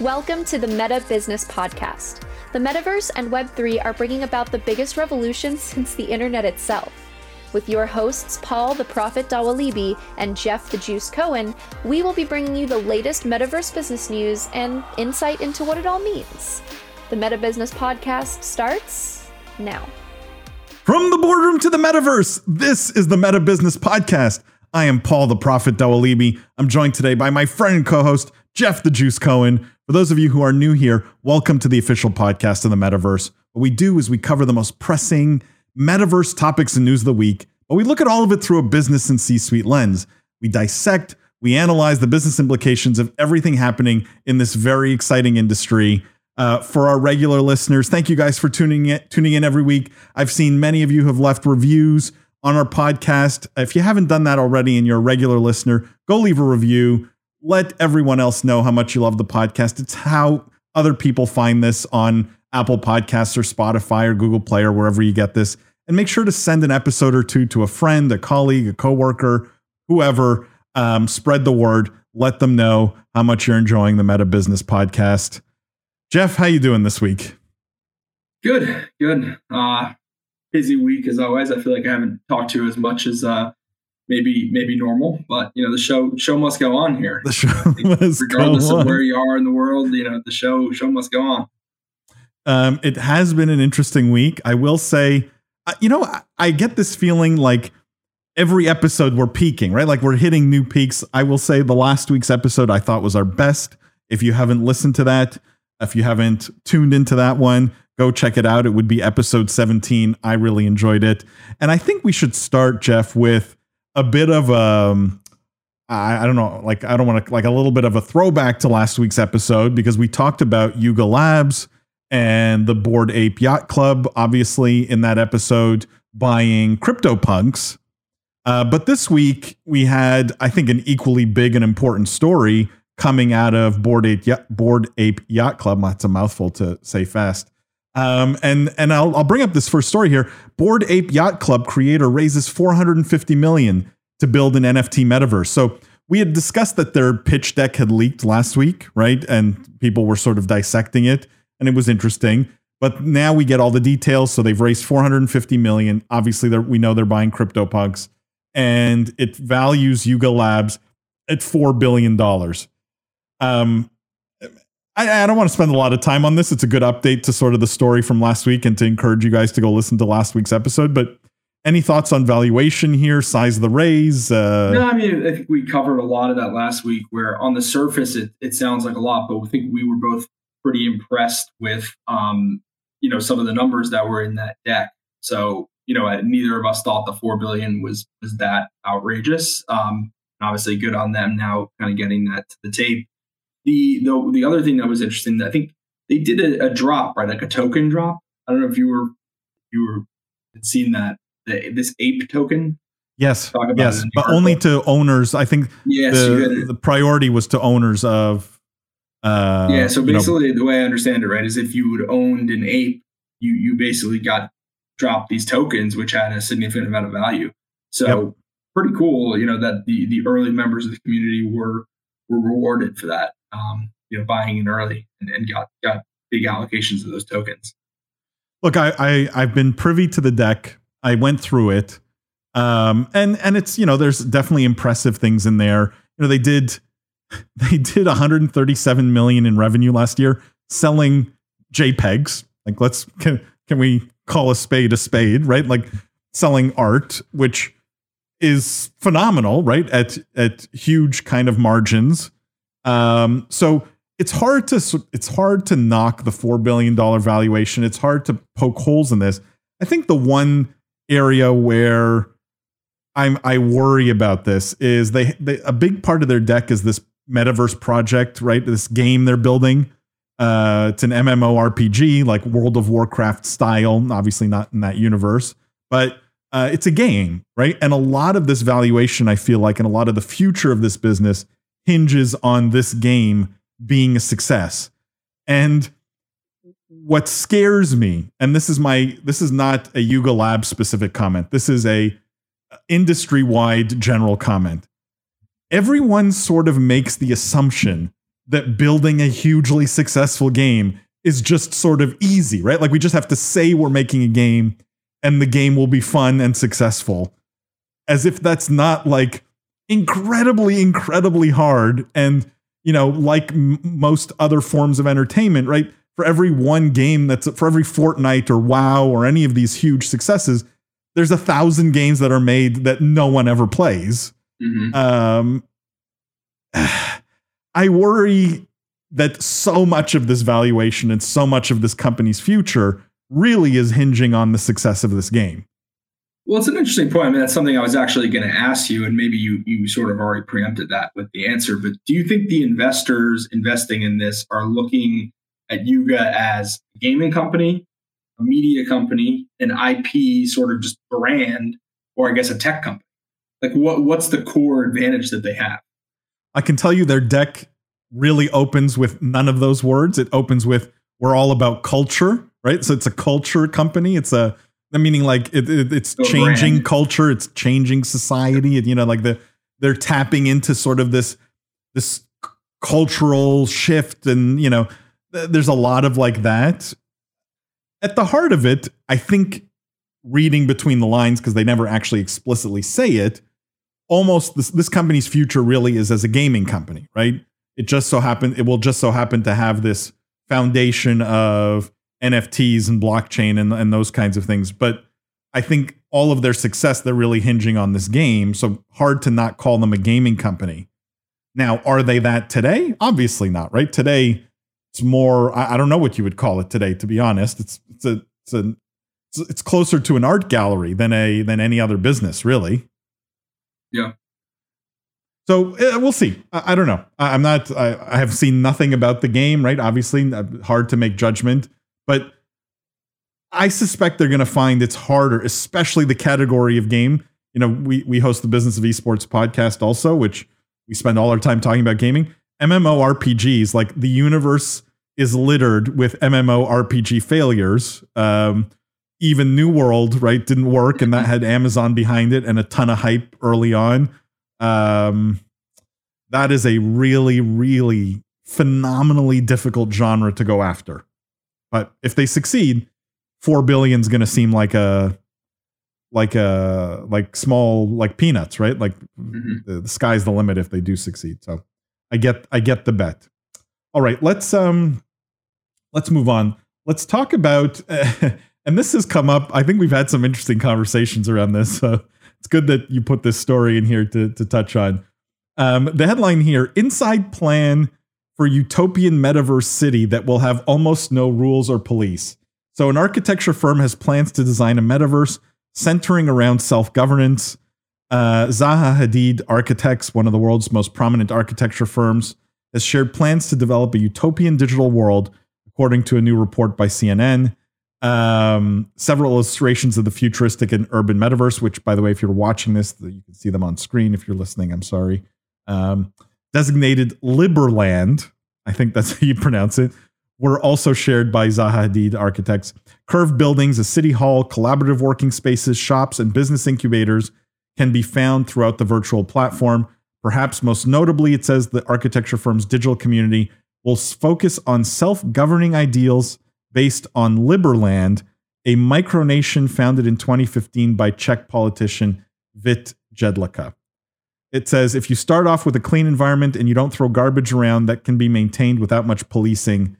Welcome to the Meta Business Podcast. The metaverse and Web3 are bringing about the biggest revolution since the internet itself. With your hosts, Paul the Prophet Dawalibi and Jeff the Juice Cohen, we will be bringing you the latest metaverse business news and insight into what it all means. The Meta Business Podcast starts now. From the boardroom to the metaverse, this is the Meta Business Podcast. I am Paul the Prophet Dawalibi. I'm joined today by my friend and co host, Jeff the Juice Cohen. For those of you who are new here, welcome to the official podcast of the metaverse. What we do is we cover the most pressing metaverse topics and news of the week, but we look at all of it through a business and C suite lens. We dissect, we analyze the business implications of everything happening in this very exciting industry. Uh, for our regular listeners, thank you guys for tuning in, tuning in every week. I've seen many of you have left reviews on our podcast. If you haven't done that already and you're a regular listener, go leave a review let everyone else know how much you love the podcast. It's how other people find this on Apple Podcasts or Spotify or Google Play or wherever you get this. And make sure to send an episode or two to a friend, a colleague, a coworker, whoever. Um, spread the word. Let them know how much you're enjoying the Meta Business Podcast. Jeff, how you doing this week? Good, good. Uh, busy week as always. I feel like I haven't talked to you as much as uh, maybe maybe normal, but you know the show show must go on here. The show must regardless of where you are in the world, you know the show show must go on. Um, it has been an interesting week. I will say, uh, you know, I, I get this feeling like every episode we're peaking, right? Like we're hitting new peaks. I will say the last week's episode I thought was our best. If you haven't listened to that, if you haven't tuned into that one, go check it out. It would be episode 17. I really enjoyed it. And I think we should start, Jeff, with a bit of um I, I don't know, like I don't want to like a little bit of a throwback to last week's episode because we talked about Yuga Labs and the Bored Ape Yacht Club, obviously in that episode buying CryptoPunks. Uh, but this week we had, I think, an equally big and important story coming out of Bored Ape Bored Ape Yacht Club. That's a mouthful to say fast. Um, and and I'll, I'll bring up this first story here. Bored Ape Yacht Club creator raises 450 million to build an NFT metaverse. So we had discussed that their pitch deck had leaked last week, right? And people were sort of dissecting it, and it was interesting. But now we get all the details. So they've raised 450 million. Obviously, we know they're buying CryptoPunks, and it values Yuga Labs at four billion dollars. Um, I, I, don't want to spend a lot of time on this. It's a good update to sort of the story from last week and to encourage you guys to go listen to last week's episode. But any thoughts on valuation here, size of the raise? Uh, no, I mean, I think we covered a lot of that last week where on the surface it, it sounds like a lot, but I think we were both pretty impressed with, um, you know, some of the numbers that were in that deck. So, you know, neither of us thought the 4 billion was, was that outrageous. Um, obviously good on them now kind of getting that to the tape the the the other thing that was interesting, I think they did a, a, drop, right? Like a token drop. I don't know if you were you were seen that the, this ape token. Yes, yes, but only to owners. I think yes, the, the priority was to owners of. Uh, yeah, so basically, you know, the way I understand it, right, is if you had owned an ape, you you basically got dropped these tokens, which had a significant amount of value. So yep. pretty cool, you know, that the the early members of the community were were rewarded for that um, you know, buying in early and, and got got big allocations of those tokens. Look, I, I I've been privy to the deck. I went through it, um, and and it's you know there's definitely impressive things in there. You know they did they did 137 million in revenue last year selling JPEGs. Like let's can can we call a spade a spade, right? Like selling art, which is phenomenal, right? At at huge kind of margins. Um, so it's hard to it's hard to knock the four billion dollar valuation. It's hard to poke holes in this. I think the one area where I'm I worry about this is they, they a big part of their deck is this metaverse project, right? This game they're building. Uh, it's an MMORPG, like World of Warcraft style. Obviously, not in that universe, but uh, it's a game, right? And a lot of this valuation, I feel like, and a lot of the future of this business hinges on this game being a success. And what scares me, and this is my this is not a Yuga Lab specific comment. This is a industry-wide general comment. Everyone sort of makes the assumption that building a hugely successful game is just sort of easy, right? Like we just have to say we're making a game and the game will be fun and successful. As if that's not like incredibly, incredibly hard. And, you know, like m- most other forms of entertainment, right? For every one game that's for every Fortnite or WoW or any of these huge successes, there's a thousand games that are made that no one ever plays. Mm-hmm. Um, I worry that so much of this valuation and so much of this company's future really is hinging on the success of this game. Well, it's an interesting point. I mean, that's something I was actually going to ask you, and maybe you you sort of already preempted that with the answer. But do you think the investors investing in this are looking at Yuga as a gaming company, a media company, an IP sort of just brand, or I guess a tech company? Like, what what's the core advantage that they have? I can tell you their deck really opens with none of those words. It opens with we're all about culture, right? So it's a culture company. It's a meaning like it, it, it's so changing culture, it's changing society. And, you know, like the they're tapping into sort of this this cultural shift, and you know, th- there's a lot of like that. At the heart of it, I think reading between the lines because they never actually explicitly say it almost this, this company's future really is as a gaming company, right? It just so happened it will just so happen to have this foundation of NFTs and blockchain and, and those kinds of things. But I think all of their success, they're really hinging on this game. So hard to not call them a gaming company. Now, are they that today? Obviously not, right? Today, it's more, I, I don't know what you would call it today, to be honest. It's it's a it's a it's closer to an art gallery than a than any other business, really. Yeah. So uh, we'll see. I, I don't know. I, am not. I, I, have seen nothing about the game. Right. Obviously, uh, hard to make judgment. But I suspect they're going to find it's harder, especially the category of game. You know, we we host the Business of Esports podcast also, which we spend all our time talking about gaming. MMORPGs, like the universe is littered with MMORPG failures. Um, even New World, right, didn't work, and that had Amazon behind it and a ton of hype early on. Um, that is a really, really phenomenally difficult genre to go after. But if they succeed, four billion is going to seem like a like a like small like peanuts, right? Like mm-hmm. the, the sky's the limit if they do succeed. So I get I get the bet. All right, let's um let's move on. Let's talk about uh, and this has come up. I think we've had some interesting conversations around this. So it's good that you put this story in here to, to touch on. Um, the headline here Inside Plan for Utopian Metaverse City that will have almost no rules or police. So, an architecture firm has plans to design a metaverse centering around self governance. Uh, Zaha Hadid Architects, one of the world's most prominent architecture firms, has shared plans to develop a utopian digital world, according to a new report by CNN um, several illustrations of the futuristic and urban metaverse, which, by the way, if you're watching this, you can see them on screen. If you're listening, I'm sorry. Um, designated Liberland, I think that's how you pronounce it, were also shared by Zaha Hadid architects. Curved buildings, a city hall, collaborative working spaces, shops, and business incubators can be found throughout the virtual platform. Perhaps most notably, it says the architecture firm's digital community will focus on self governing ideals based on Liberland, a micronation founded in 2015 by Czech politician Vít Jedlička. It says if you start off with a clean environment and you don't throw garbage around, that can be maintained without much policing.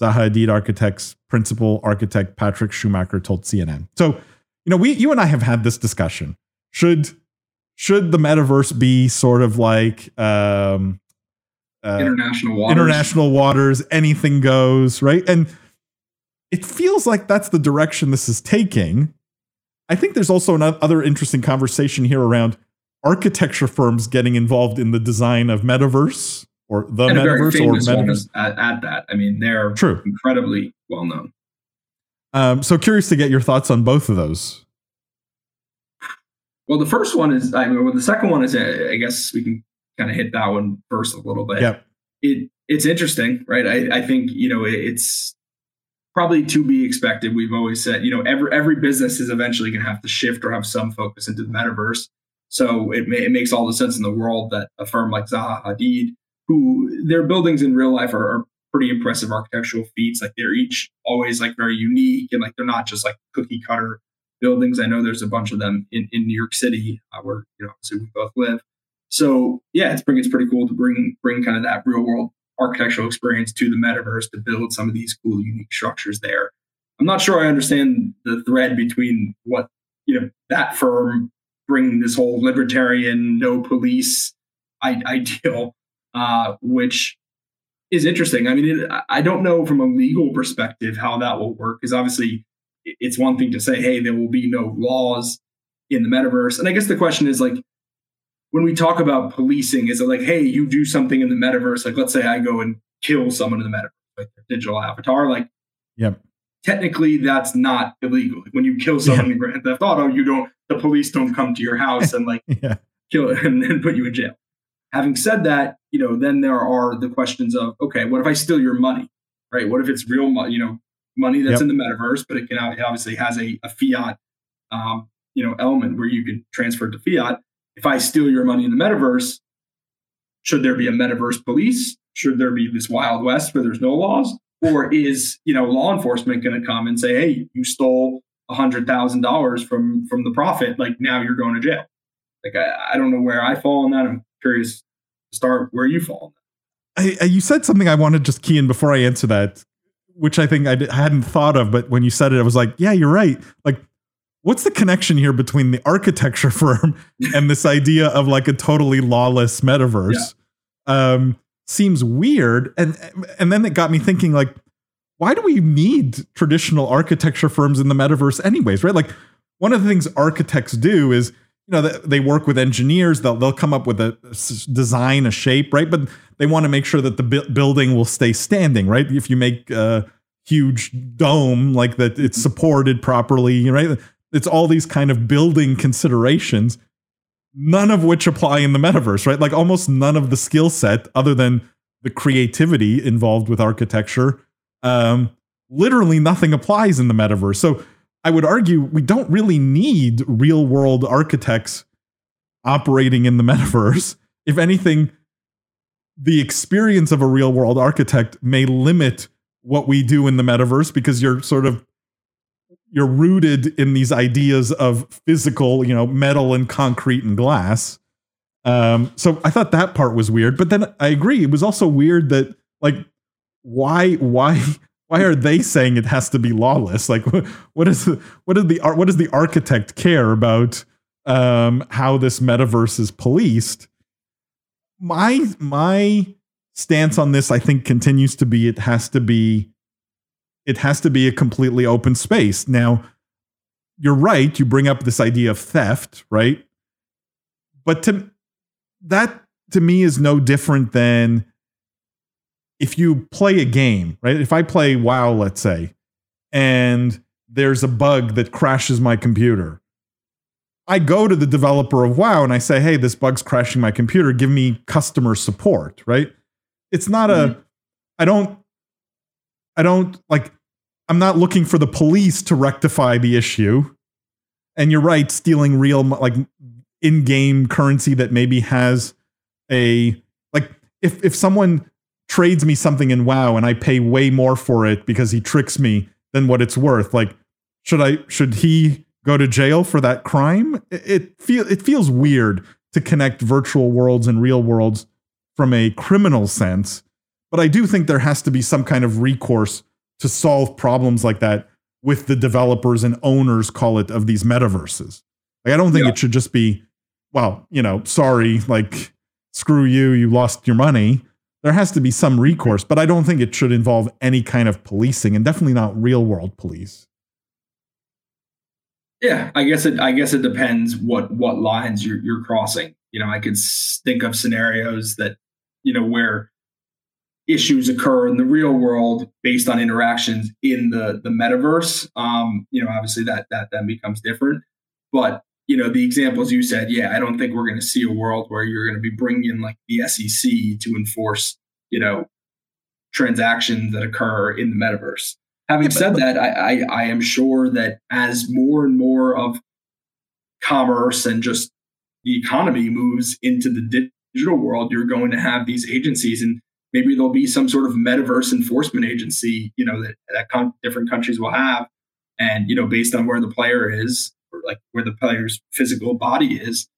Zaha Hadid Architects principal architect Patrick Schumacher told CNN. So, you know, we you and I have had this discussion. Should should the metaverse be sort of like um, uh, international waters? International waters, anything goes, right? And it feels like that's the direction this is taking. I think there's also another interesting conversation here around architecture firms getting involved in the design of metaverse or the and metaverse or metaverse. At, at, that, I mean, they're True. incredibly well known. Um, so curious to get your thoughts on both of those. Well, the first one is, I mean, well, the second one is, uh, I guess we can kind of hit that one first a little bit. Yep. It it's interesting, right? I, I think you know it's probably to be expected. We've always said, you know, every every business is eventually going to have to shift or have some focus into the metaverse. So it, it makes all the sense in the world that a firm like Zaha Hadid who their buildings in real life are, are pretty impressive architectural feats. Like they're each always like very unique and like they're not just like cookie cutter buildings. I know there's a bunch of them in, in New York City uh, where you know so we both live. So yeah, it's pretty it's pretty cool to bring bring kind of that real world architectural experience to the metaverse to build some of these cool unique structures there. I'm not sure I understand the thread between what you know that firm bringing this whole libertarian no police ideal, uh, which is interesting. I mean, it, I don't know from a legal perspective how that will work because obviously it's one thing to say, hey, there will be no laws in the metaverse. And I guess the question is like, when we talk about policing, is it like, hey, you do something in the metaverse? Like, let's say I go and kill someone in the metaverse, like digital avatar. Like, yep. Technically that's not illegal. When you kill someone yeah. in Grand Theft Auto, you don't, the police don't come to your house and like yeah. kill and then put you in jail. Having said that, you know, then there are the questions of, okay, what if I steal your money, right? What if it's real money, you know, money that's yep. in the metaverse, but it can it obviously has a, a fiat, um, you know, element where you can transfer to fiat. If I steal your money in the metaverse, should there be a metaverse police? Should there be this wild west where there's no laws? Or is you know law enforcement going to come and say, "Hey, you stole a hundred thousand dollars from from the Prophet Like now you're going to jail." Like I, I don't know where I fall on that. I'm curious to start where you fall. I, I, you said something I want to just key in before I answer that, which I think I, d- I hadn't thought of, but when you said it, I was like, yeah, you're right. Like, what's the connection here between the architecture firm and this idea of like a totally lawless metaverse? Yeah. Um, seems weird, and and then it got me thinking, like, why do we need traditional architecture firms in the metaverse, anyways? Right? Like, one of the things architects do is you know they work with engineers. They'll they'll come up with a design a shape right? But they want to make sure that the bu- building will stay standing right? If you make a huge dome like that it's supported properly right? It's all these kind of building considerations none of which apply in the metaverse right like almost none of the skill set other than the creativity involved with architecture um literally nothing applies in the metaverse so I would argue we don't really need real world architects operating in the metaverse. If anything, the experience of a real world architect may limit what we do in the metaverse because you're sort of you're rooted in these ideas of physical, you know, metal and concrete and glass. Um, so I thought that part was weird, but then I agree. It was also weird that like why why why are they saying it has to be lawless? Like, what is the, what is the what does the architect care about um, how this metaverse is policed? My my stance on this, I think, continues to be it has to be it has to be a completely open space. Now, you're right. You bring up this idea of theft, right? But to that to me is no different than if you play a game, right? If I play WoW, let's say, and there's a bug that crashes my computer, I go to the developer of WoW and I say, hey, this bug's crashing my computer. Give me customer support, right? It's not mm-hmm. a, I don't, I don't like, I'm not looking for the police to rectify the issue. And you're right, stealing real, like in game currency that maybe has a, like, if, if someone trades me something in WoW and I pay way more for it because he tricks me than what it's worth. Like, should I should he go to jail for that crime? It, it feel it feels weird to connect virtual worlds and real worlds from a criminal sense, but I do think there has to be some kind of recourse to solve problems like that with the developers and owners call it of these metaverses. Like I don't think yeah. it should just be well, you know, sorry, like screw you, you lost your money there has to be some recourse, but I don't think it should involve any kind of policing and definitely not real world police. Yeah, I guess it I guess it depends what what lines you're you're crossing. You know, I could think of scenarios that you know where issues occur in the real world based on interactions in the the metaverse. Um, you know, obviously that that then becomes different. But you know, the examples you said, yeah, I don't think we're going to see a world where you're going to be bringing in like the SEC to enforce, you know, transactions that occur in the metaverse. Having said that, I, I, I am sure that as more and more of commerce and just the economy moves into the digital world, you're going to have these agencies and maybe there'll be some sort of metaverse enforcement agency, you know, that, that con- different countries will have. And, you know, based on where the player is or like where the player's physical body is,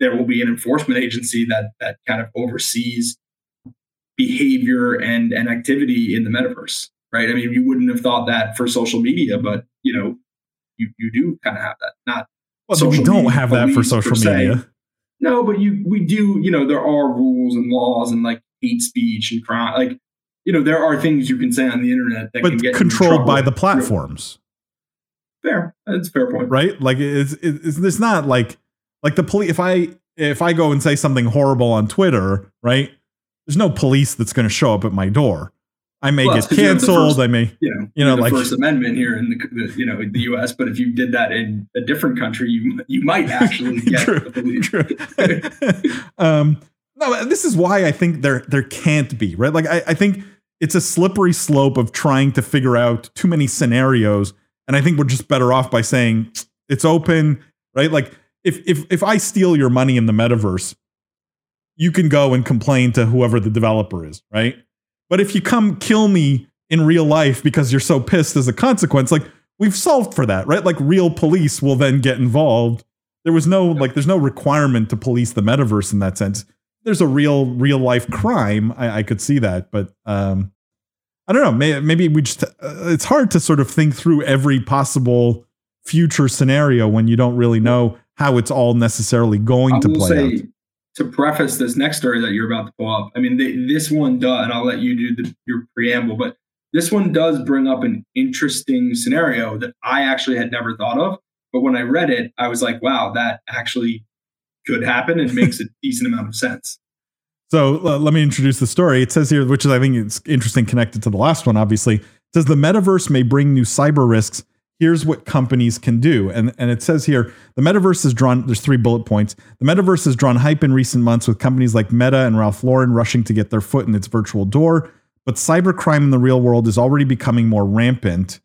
there will be an enforcement agency that that kind of oversees behavior and, and activity in the metaverse. Right. I mean, you wouldn't have thought that for social media, but you know, you, you do kind of have that. Not well, we don't have that for social media. No, but you we do, you know, there are rules and laws and like hate speech and crime. Like, you know, there are things you can say on the internet that but can get controlled by the platforms. Fair, that's a fair point, right? Like, it's it's, it's not like like the police. If I if I go and say something horrible on Twitter, right? There's no police that's going to show up at my door. I may well, get canceled. First, I may, you know, you know the like First Amendment here in the, the, you know the U.S. But if you did that in a different country, you you might actually get true, the police. True. um, no, this is why I think there there can't be right. Like I, I think it's a slippery slope of trying to figure out too many scenarios, and I think we're just better off by saying it's open, right? Like if if if I steal your money in the metaverse, you can go and complain to whoever the developer is, right? But if you come kill me in real life because you're so pissed as a consequence, like we've solved for that, right? Like real police will then get involved. There was no like there's no requirement to police the metaverse in that sense. There's a real real life crime. I, I could see that, but um, I don't know. Maybe, maybe we just uh, it's hard to sort of think through every possible future scenario when you don't really know how it's all necessarily going I to play say, out to preface this next story that you're about to pull up, I mean, they, this one does, and I'll let you do the, your preamble, but this one does bring up an interesting scenario that I actually had never thought of. But when I read it, I was like, wow, that actually could happen and makes a decent amount of sense. So uh, let me introduce the story. It says here, which is I think it's interesting connected to the last one. Obviously, it says the metaverse may bring new cyber risks here's what companies can do. And, and it says here the metaverse has drawn, there's three bullet points. The metaverse has drawn hype in recent months with companies like Meta and Ralph Lauren rushing to get their foot in its virtual door. But cybercrime in the real world is already becoming more rampant.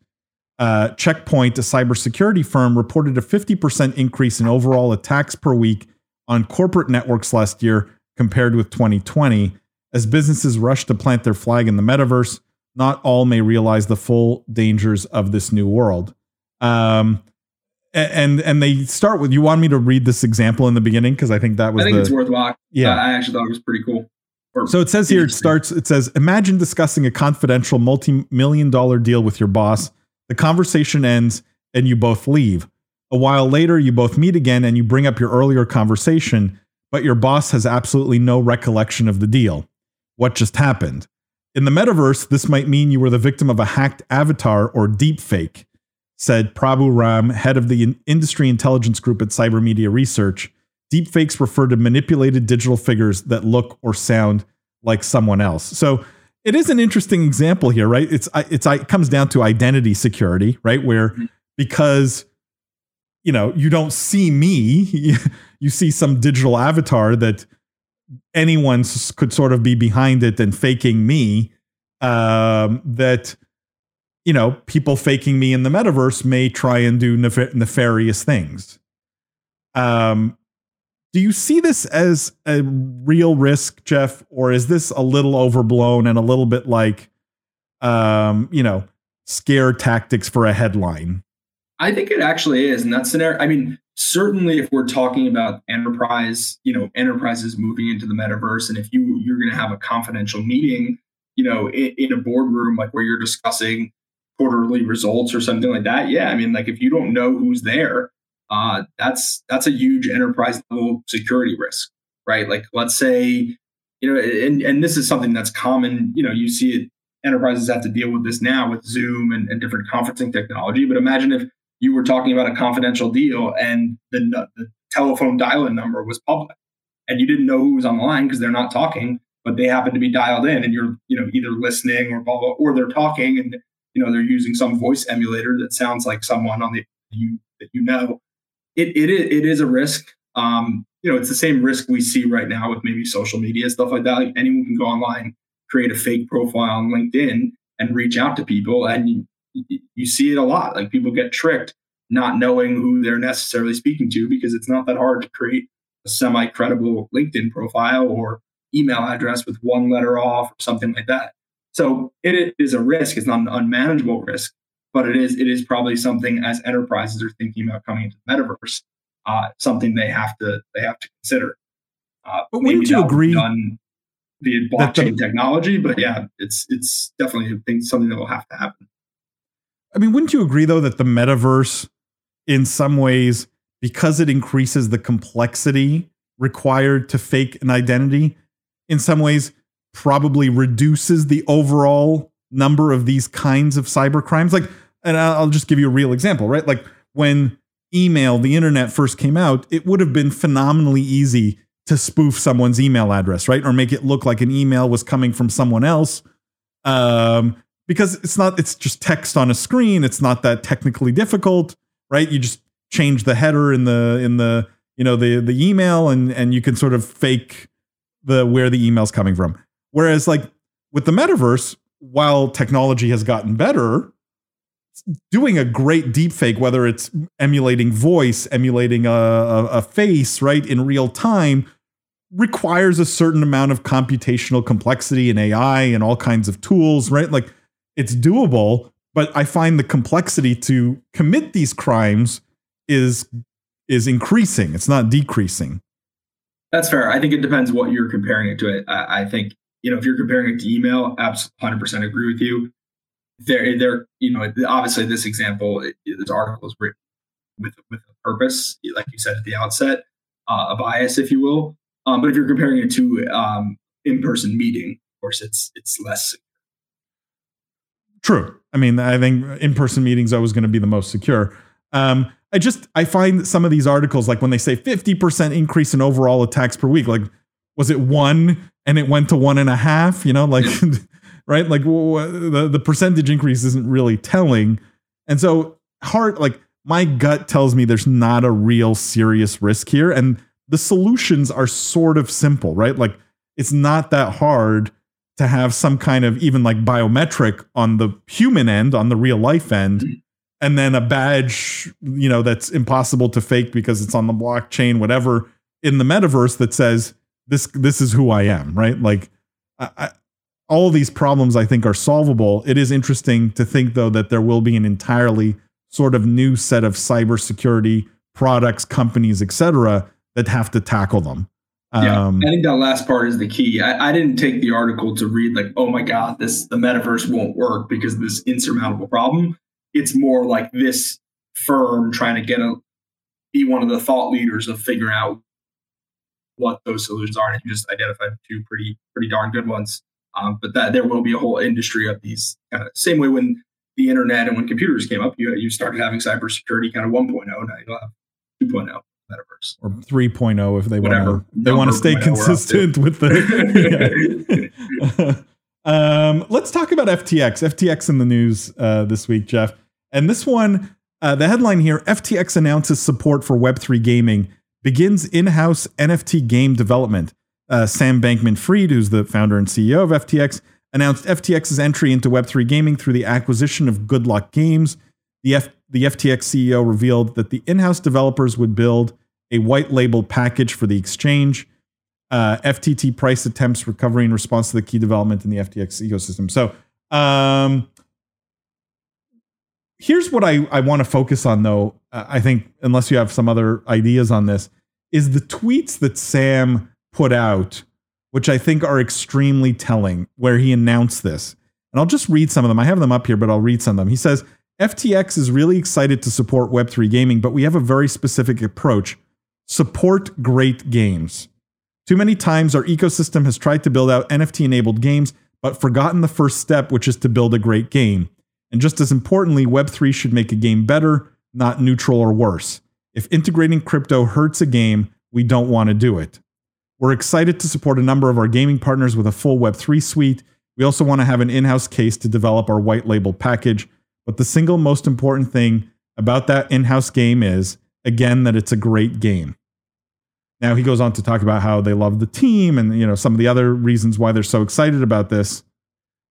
Uh, Checkpoint, a cybersecurity firm, reported a 50% increase in overall attacks per week on corporate networks last year compared with 2020. As businesses rush to plant their flag in the metaverse, not all may realize the full dangers of this new world. Um, and and they start with you want me to read this example in the beginning because I think that was I think the, it's worth watching. Yeah, I actually thought it was pretty cool. Or so it says here it starts it says imagine discussing a confidential multi-million dollar deal with your boss. The conversation ends and you both leave. A while later you both meet again and you bring up your earlier conversation, but your boss has absolutely no recollection of the deal. What just happened? In the metaverse, this might mean you were the victim of a hacked avatar or deepfake said Prabhu Ram, head of the industry intelligence group at Cybermedia Research. Deepfakes refer to manipulated digital figures that look or sound like someone else. So it is an interesting example here, right? It's it's it comes down to identity security, right? Where mm-hmm. because you know you don't see me, you see some digital avatar that anyone could sort of be behind it and faking me. Um, that you know, people faking me in the metaverse may try and do nef- nefarious things. Um, do you see this as a real risk, Jeff, or is this a little overblown and a little bit like, um, you know, scare tactics for a headline? I think it actually is, and that scenario. I mean, certainly, if we're talking about enterprise, you know, enterprises moving into the metaverse, and if you you're going to have a confidential meeting, you know, in, in a boardroom like where you're discussing quarterly results or something like that, yeah, I mean, like if you don't know who's there, uh, that's that's a huge enterprise level security risk, right? Like let's say, you know, and and this is something that's common. You know, you see it. Enterprises have to deal with this now with Zoom and, and different conferencing technology. But imagine if you were talking about a confidential deal and the, the telephone dial-in number was public, and you didn't know who was on the line because they're not talking, but they happen to be dialed in, and you're you know either listening or blah blah, or they're talking and you know they're using some voice emulator that sounds like someone on the you that you know. It it is, it is a risk. Um, you know it's the same risk we see right now with maybe social media stuff like that. Like anyone can go online create a fake profile on linkedin and reach out to people and you, see it a lot like people get tricked not knowing who they're necessarily speaking to because it's not that hard to create a semi credible LinkedIn profile or email address with one letter off or something like that. So it is a risk. It's not an unmanageable risk, but it is it is probably something as enterprises are thinking about coming into the metaverse, uh, something they have to they have to consider. Uh, but wouldn't you agree? Done via blockchain the, technology, but yeah, it's it's definitely something that will have to happen. I mean, wouldn't you agree though that the metaverse, in some ways, because it increases the complexity required to fake an identity, in some ways probably reduces the overall number of these kinds of cyber crimes. Like, and I'll just give you a real example, right? Like when email, the internet first came out, it would have been phenomenally easy to spoof someone's email address, right? Or make it look like an email was coming from someone else. Um, because it's not, it's just text on a screen. It's not that technically difficult, right? You just change the header in the, in the, you know, the, the email and, and you can sort of fake the, where the email's coming from. Whereas like with the metaverse, while technology has gotten better, doing a great deep fake, whether it's emulating voice, emulating a, a, a, face, right, in real time, requires a certain amount of computational complexity and AI and all kinds of tools, right? Like it's doable, but I find the complexity to commit these crimes is is increasing. It's not decreasing. That's fair. I think it depends what you're comparing it to. It. I, I think you know if you're comparing it to email, absolutely 100% agree with you. There, there, you know, obviously this example, this article is written with with a purpose, like you said at the outset, uh, a bias, if you will. Um, but if you're comparing it to um, in-person meeting, of course, it's it's less. True. I mean, I think in-person meetings always going to be the most secure. Um, I just I find some of these articles like when they say 50% increase in overall attacks per week, like was it one and it went to one and a half? You know, like right, like the the percentage increase isn't really telling, and so heart like my gut tells me there's not a real serious risk here, and the solutions are sort of simple, right? Like it's not that hard to have some kind of even like biometric on the human end, on the real life end, and then a badge, you know, that's impossible to fake because it's on the blockchain, whatever, in the metaverse that says this this is who I am, right? Like I, I, all these problems I think are solvable. It is interesting to think though that there will be an entirely sort of new set of cybersecurity products, companies, etc that have to tackle them. Yeah, um, I think that last part is the key. I, I, didn't take the article to read like, oh my god, this the metaverse won't work because of this insurmountable problem. It's more like this firm trying to get a be one of the thought leaders of figuring out what those solutions are. And you just identified two pretty pretty darn good ones. Um, but that there will be a whole industry of these kind of same way when the internet and when computers came up, you you started having cybersecurity kind of 1.0. Now you'll have 2.0 metaverse. Or 3.0 if they want to they want to stay consistent with the um, let's talk about ftx ftx in the news uh, this week jeff. And this one uh, the headline here ftx announces support for web3 gaming begins in-house nft game development. Uh, sam bankman fried who's the founder and ceo of ftx announced ftx's entry into web3 gaming through the acquisition of good luck games. The, F- the FTX CEO revealed that the in house developers would build a white label package for the exchange. Uh, FTT price attempts recovery in response to the key development in the FTX ecosystem. So, um, here's what I, I want to focus on, though. Uh, I think, unless you have some other ideas on this, is the tweets that Sam put out, which I think are extremely telling, where he announced this. And I'll just read some of them. I have them up here, but I'll read some of them. He says, FTX is really excited to support Web3 gaming, but we have a very specific approach support great games. Too many times our ecosystem has tried to build out NFT enabled games, but forgotten the first step, which is to build a great game. And just as importantly, Web3 should make a game better, not neutral or worse. If integrating crypto hurts a game, we don't want to do it. We're excited to support a number of our gaming partners with a full Web3 suite. We also want to have an in house case to develop our white label package but the single most important thing about that in house game is, again, that it's a great game. Now he goes on to talk about how they love the team and you know some of the other reasons why they're so excited about this,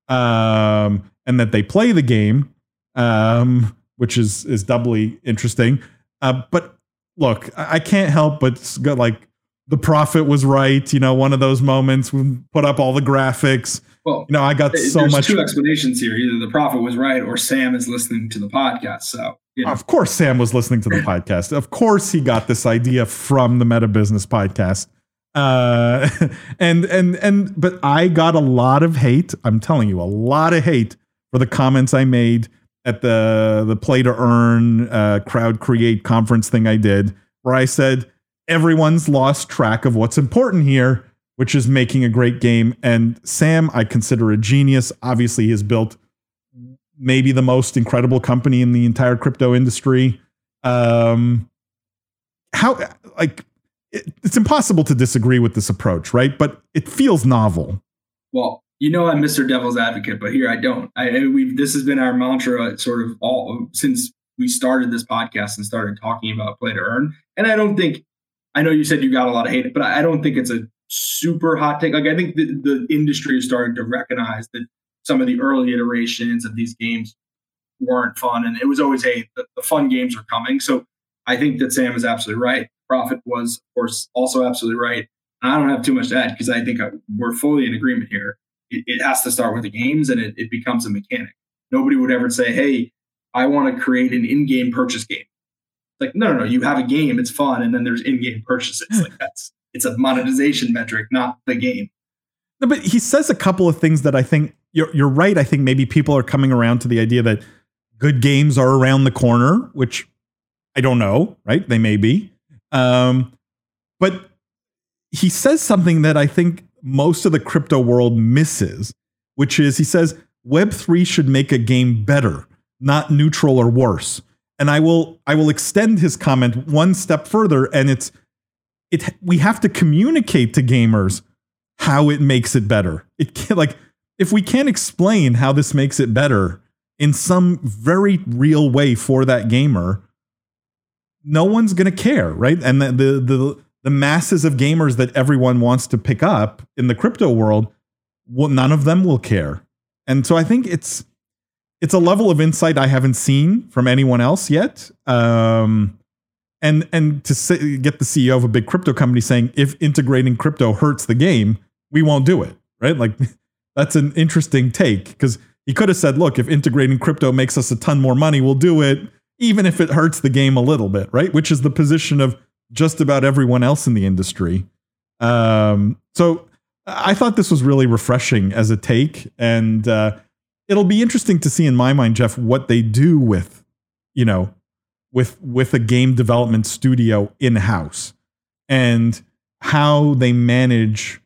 um, and that they play the game, um, which is is doubly interesting. Uh, but look, I can't help but like the prophet was right. You know, one of those moments we put up all the graphics. Well, You know, I got so there's much. two explanations here. Either the prophet was right or Sam is listening to the podcast. So, you know, Of course, Sam was listening to the podcast. Of course, he got this idea from the Meta Business podcast. Uh, and and and but I got a lot of hate. I'm telling you, a lot of hate for the comments I made at the the Play to Earn uh, crowd create conference thing I did, where I said everyone's lost track of what's important here, which is making a great game. And Sam, I consider a genius. Obviously, he has built maybe the most incredible company in the entire crypto industry. Um, how like it, it's impossible to disagree with this approach, right? But it feels novel. well, you know, I'm Mr. Devil's Advocate, but here I don't. I we this has been our mantra sort of all since we started this podcast and started talking about play to earn. And I don't think I know you said you got a lot of hate, but I don't think it's a super hot take. Like I think the, the industry is starting to recognize that some of the early iterations of these games weren't fun, and it was always hey, the, the fun games are coming. So I think that Sam is absolutely right. Prophet was, of course, also absolutely right. And I don't have too much to add because I think I, we're fully in agreement here. It, it has to start with the games, and it, it becomes a mechanic. Nobody would ever say, "Hey, I want to create an in-game purchase game." It's like, no, no, no. You have a game; it's fun, and then there's in-game purchases. Hmm. Like that's it's a monetization metric, not the game. No, but he says a couple of things that I think you're you're right. I think maybe people are coming around to the idea that good games are around the corner, which I don't know, right? They may be. Um, but he says something that I think most of the crypto world misses, which is he says Web3 should make a game better, not neutral or worse. And I will I will extend his comment one step further, and it's it we have to communicate to gamers how it makes it better. It can like if we can't explain how this makes it better in some very real way for that gamer, no one's going to care, right? And the, the the the masses of gamers that everyone wants to pick up in the crypto world, well, none of them will care. And so I think it's it's a level of insight I haven't seen from anyone else yet. Um, and and to say, get the CEO of a big crypto company saying if integrating crypto hurts the game, we won't do it, right? Like that's an interesting take because he could have said, look, if integrating crypto makes us a ton more money, we'll do it, even if it hurts the game a little bit, right? Which is the position of just about everyone else in the industry. Um, so I thought this was really refreshing as a take, and uh, it'll be interesting to see in my mind, Jeff, what they do with, you know, with with a game development studio in house, and how they manage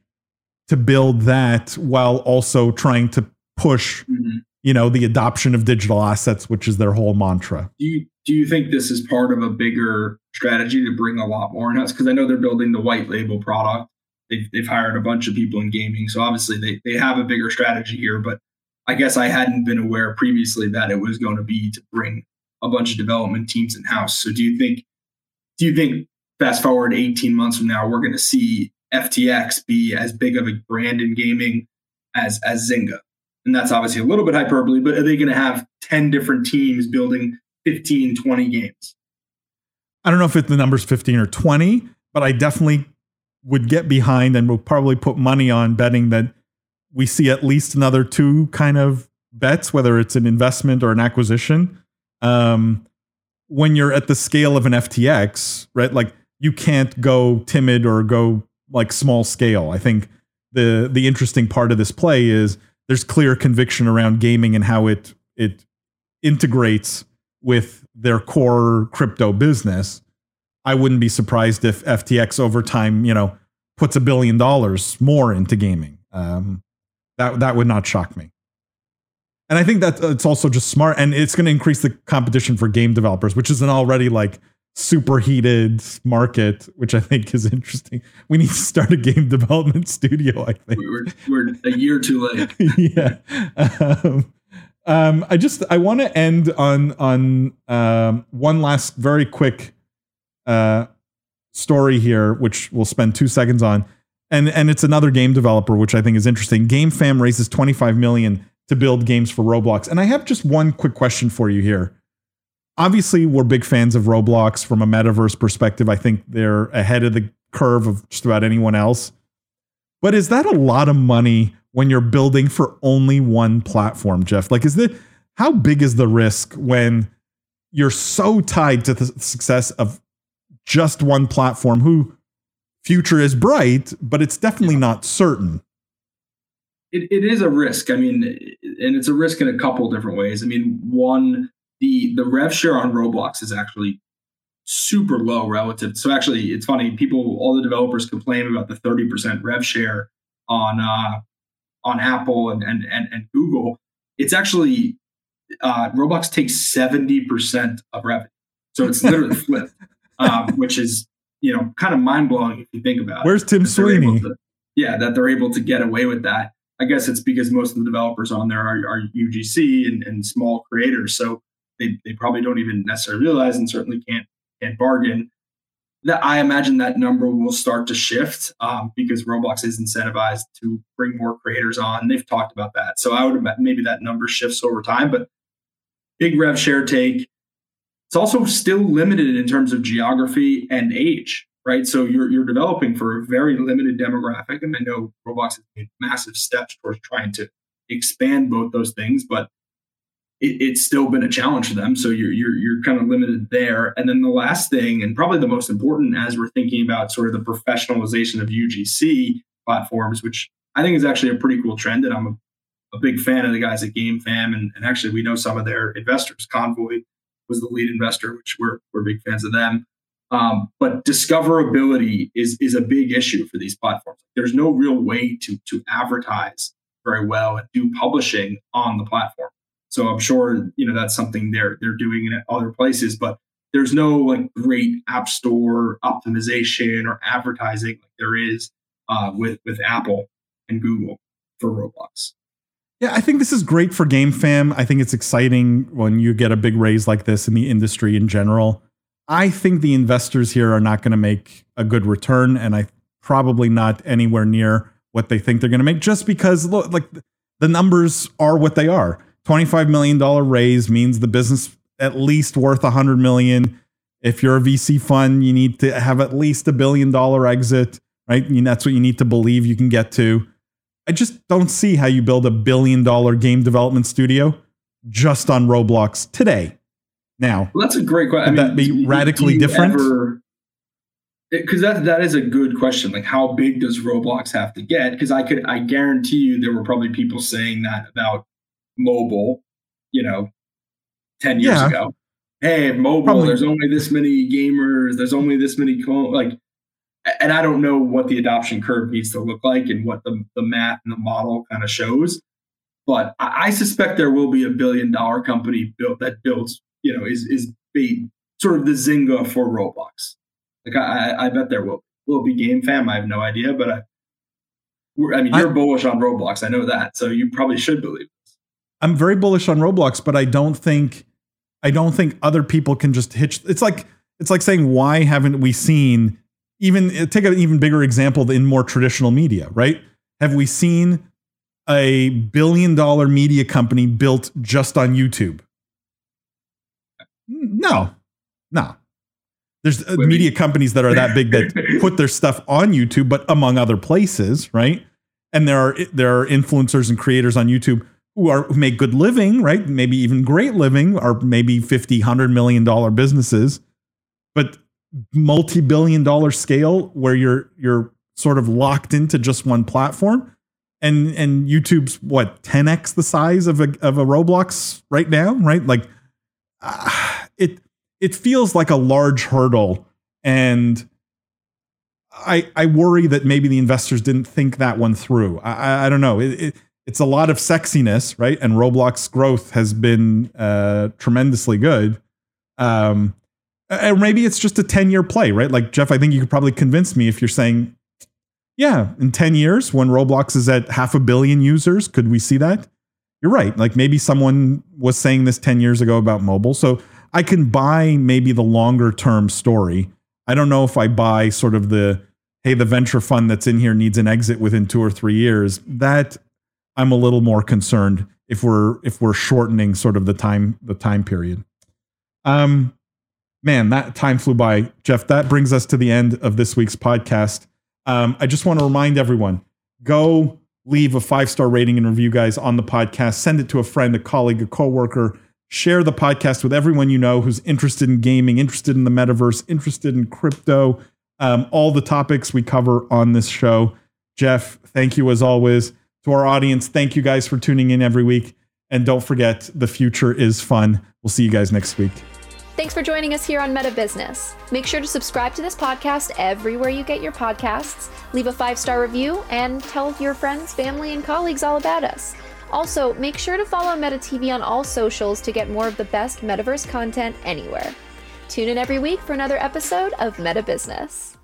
to build that while also trying to push, Mhm. you know, the adoption of digital assets, which is their whole mantra. Do you do you think this is part of a bigger strategy to bring a lot more in house? Because I know they're building the white label product. They've, they've hired a bunch of people in gaming, so obviously they they have a bigger strategy here. But I guess I hadn't been aware previously that it was going to be to bring a bunch of development teams in house. So do you think do you think fast forward 18 months from now we're going to see FTX be as big of a brand in gaming as as Zynga? And that's obviously a little bit hyperbole, but are they going to have 10 different teams building 15, 20 games? I don't know if the numbers 15 or 20, but I definitely would get behind and will probably put money on betting that we see at least another two kind of bets, whether it's an investment or an acquisition. Um, when you're at the scale of an FTX, right? Like you can't go timid or go like small scale. I think the the interesting part of this play is there's clear conviction around gaming and how it it integrates with their core crypto business. I wouldn't be surprised if FTX over time, you know, puts a billion dollars more into gaming. Um, that that would not shock me. And I think that it's also just smart, and it's going to increase the competition for game developers, which is an already like super heated market, which I think is interesting. We need to start a game development studio. I think We're, we're a year too late. yeah. Um, um, I just I want to end on on um, one last very quick uh, story here, which we'll spend two seconds on, and and it's another game developer, which I think is interesting. Gamefam raises 25 million to build games for Roblox, and I have just one quick question for you here. Obviously, we're big fans of Roblox from a metaverse perspective. I think they're ahead of the curve of just about anyone else. But is that a lot of money when you're building for only one platform, Jeff? Like, is the how big is the risk when you're so tied to the success of just one platform who future is bright, but it's definitely not certain. It, it is a risk. I mean, and it's a risk in a couple different ways. I mean, one, the the rev share on Roblox is actually super low relative. So actually, it's funny. People, all the developers complain about the thirty percent rev share on uh, on Apple and, and and and Google. It's actually uh, Roblox takes seventy percent of revenue. So it's literally flipped, um, which is you know kind of mind blowing if you think about Where's it. Where's Tim Sweeney? To, yeah, that they're able to get away with that. I guess it's because most of the developers on there are, are UGC and, and, small creators, so they, they probably don't even necessarily realize and certainly can't can't bargain. That I imagine that number will start to shift um, because Roblox is incentivized to bring more creators on. They've talked about that, so I would maybe that number shifts over time. But big rev share take. It's also still limited in terms of geography and age right? So you're you're developing for a very limited demographic, and I know Roblox has made massive steps towards trying to expand both those things, but it, it's still been a challenge for them. So you're you're you're kind of limited there. And then the last thing, and probably the most important, as we're thinking about sort of the professionalization of UGC platforms, which I think is actually a pretty cool trend, and I'm a, a big fan of the guys at Gamefam, and, and actually we know some of their investors. Konvoy was the lead investor, which we're we're big fans of them. Um, but discoverability is is a big issue for these platforms. There's no real way to to advertise very well and do publishing on the platform. So I'm sure you know that's something they're they're doing in other places, but there's no like great app store optimization or advertising like there is uh, with with Apple and Google for Roblox. Yeah, I think this is great for Gamefam. I think it's exciting when you get a big raise like this in the industry in general. I think the investors here are not going to make a good return, and I probably not anywhere near what they think they're going to make, just because look, like the numbers are what they are. Twenty-five million dollar raise means the business at least worth a hundred million. If you're a VC fund, you need to have at least a billion dollar exit, right? Mean, that's what you need to believe you can get to. I just don't see how you build a billion dollar game development studio just on Roblox today now? Well, that's a great question. Would I mean, that be radically different? Because that that is a good question. Like, how big does Roblox have to get? Because I could, I guarantee you, there were probably people saying that about mobile. You know, ten years yeah. ago. Hey, mobile. Probably. There's only this many gamers. There's only this many like and I don't know what the adoption curve needs to look like and what the, the math and the model kind of shows. But I, I suspect there will be a billion dollar company built that builds you know, is is be sort of the Zynga for Roblox. Like I, I bet there will will be Gamefam. I have no idea, but I, I mean, you're I, bullish on Roblox. I know that, so you probably should believe. This. I'm very bullish on Roblox, but I don't think I don't think other people can just hitch. It's like it's like saying why haven't we seen even take an even bigger example in more traditional media, right? Have we seen a billion dollar media company built just on YouTube? No, no. There's uh, media companies that are that big that put their stuff on YouTube, but among other places, right? And there are there are influencers and creators on YouTube who are who make good living, right? Maybe even great living, or maybe 50, 100 million dollar businesses, but multi-billion dollar scale where you're you're sort of locked into just one platform. And and YouTube's what 10x the size of a of a Roblox right now, right? Like uh, it feels like a large hurdle and I, I worry that maybe the investors didn't think that one through. I, I don't know. It, it, it's a lot of sexiness, right? And Roblox growth has been uh, tremendously good. Um, and maybe it's just a 10 year play, right? Like, Jeff, I think you could probably convince me if you're saying, yeah, in 10 years, when Roblox is at half a billion users, could we see that? You're right. Like, maybe someone was saying this 10 years ago about mobile. So I can buy maybe the longer term story. I don't know if I buy sort of the hey, the venture fund that's in here needs an exit within two or three years. That I'm a little more concerned if we're if we're shortening sort of the time the time period. Um, man, that time flew by. Jeff, that brings us to the end of this week's podcast. Um, I just want to remind everyone go leave a five star rating and review, guys, on the podcast. Send it to a friend, a colleague, a coworker. Share the podcast with everyone you know who's interested in gaming, interested in the metaverse, interested in crypto, um, all the topics we cover on this show. Jeff, thank you as always. To our audience, thank you guys for tuning in every week. And don't forget, the future is fun. We'll see you guys next week. Thanks for joining us here on Meta Business. Make sure to subscribe to this podcast everywhere you get your podcasts, leave a five star review, and tell your friends, family, and colleagues all about us. Also, make sure to follow Meta TV on all socials to get more of the best metaverse content anywhere. Tune in every week for another episode of Meta Business.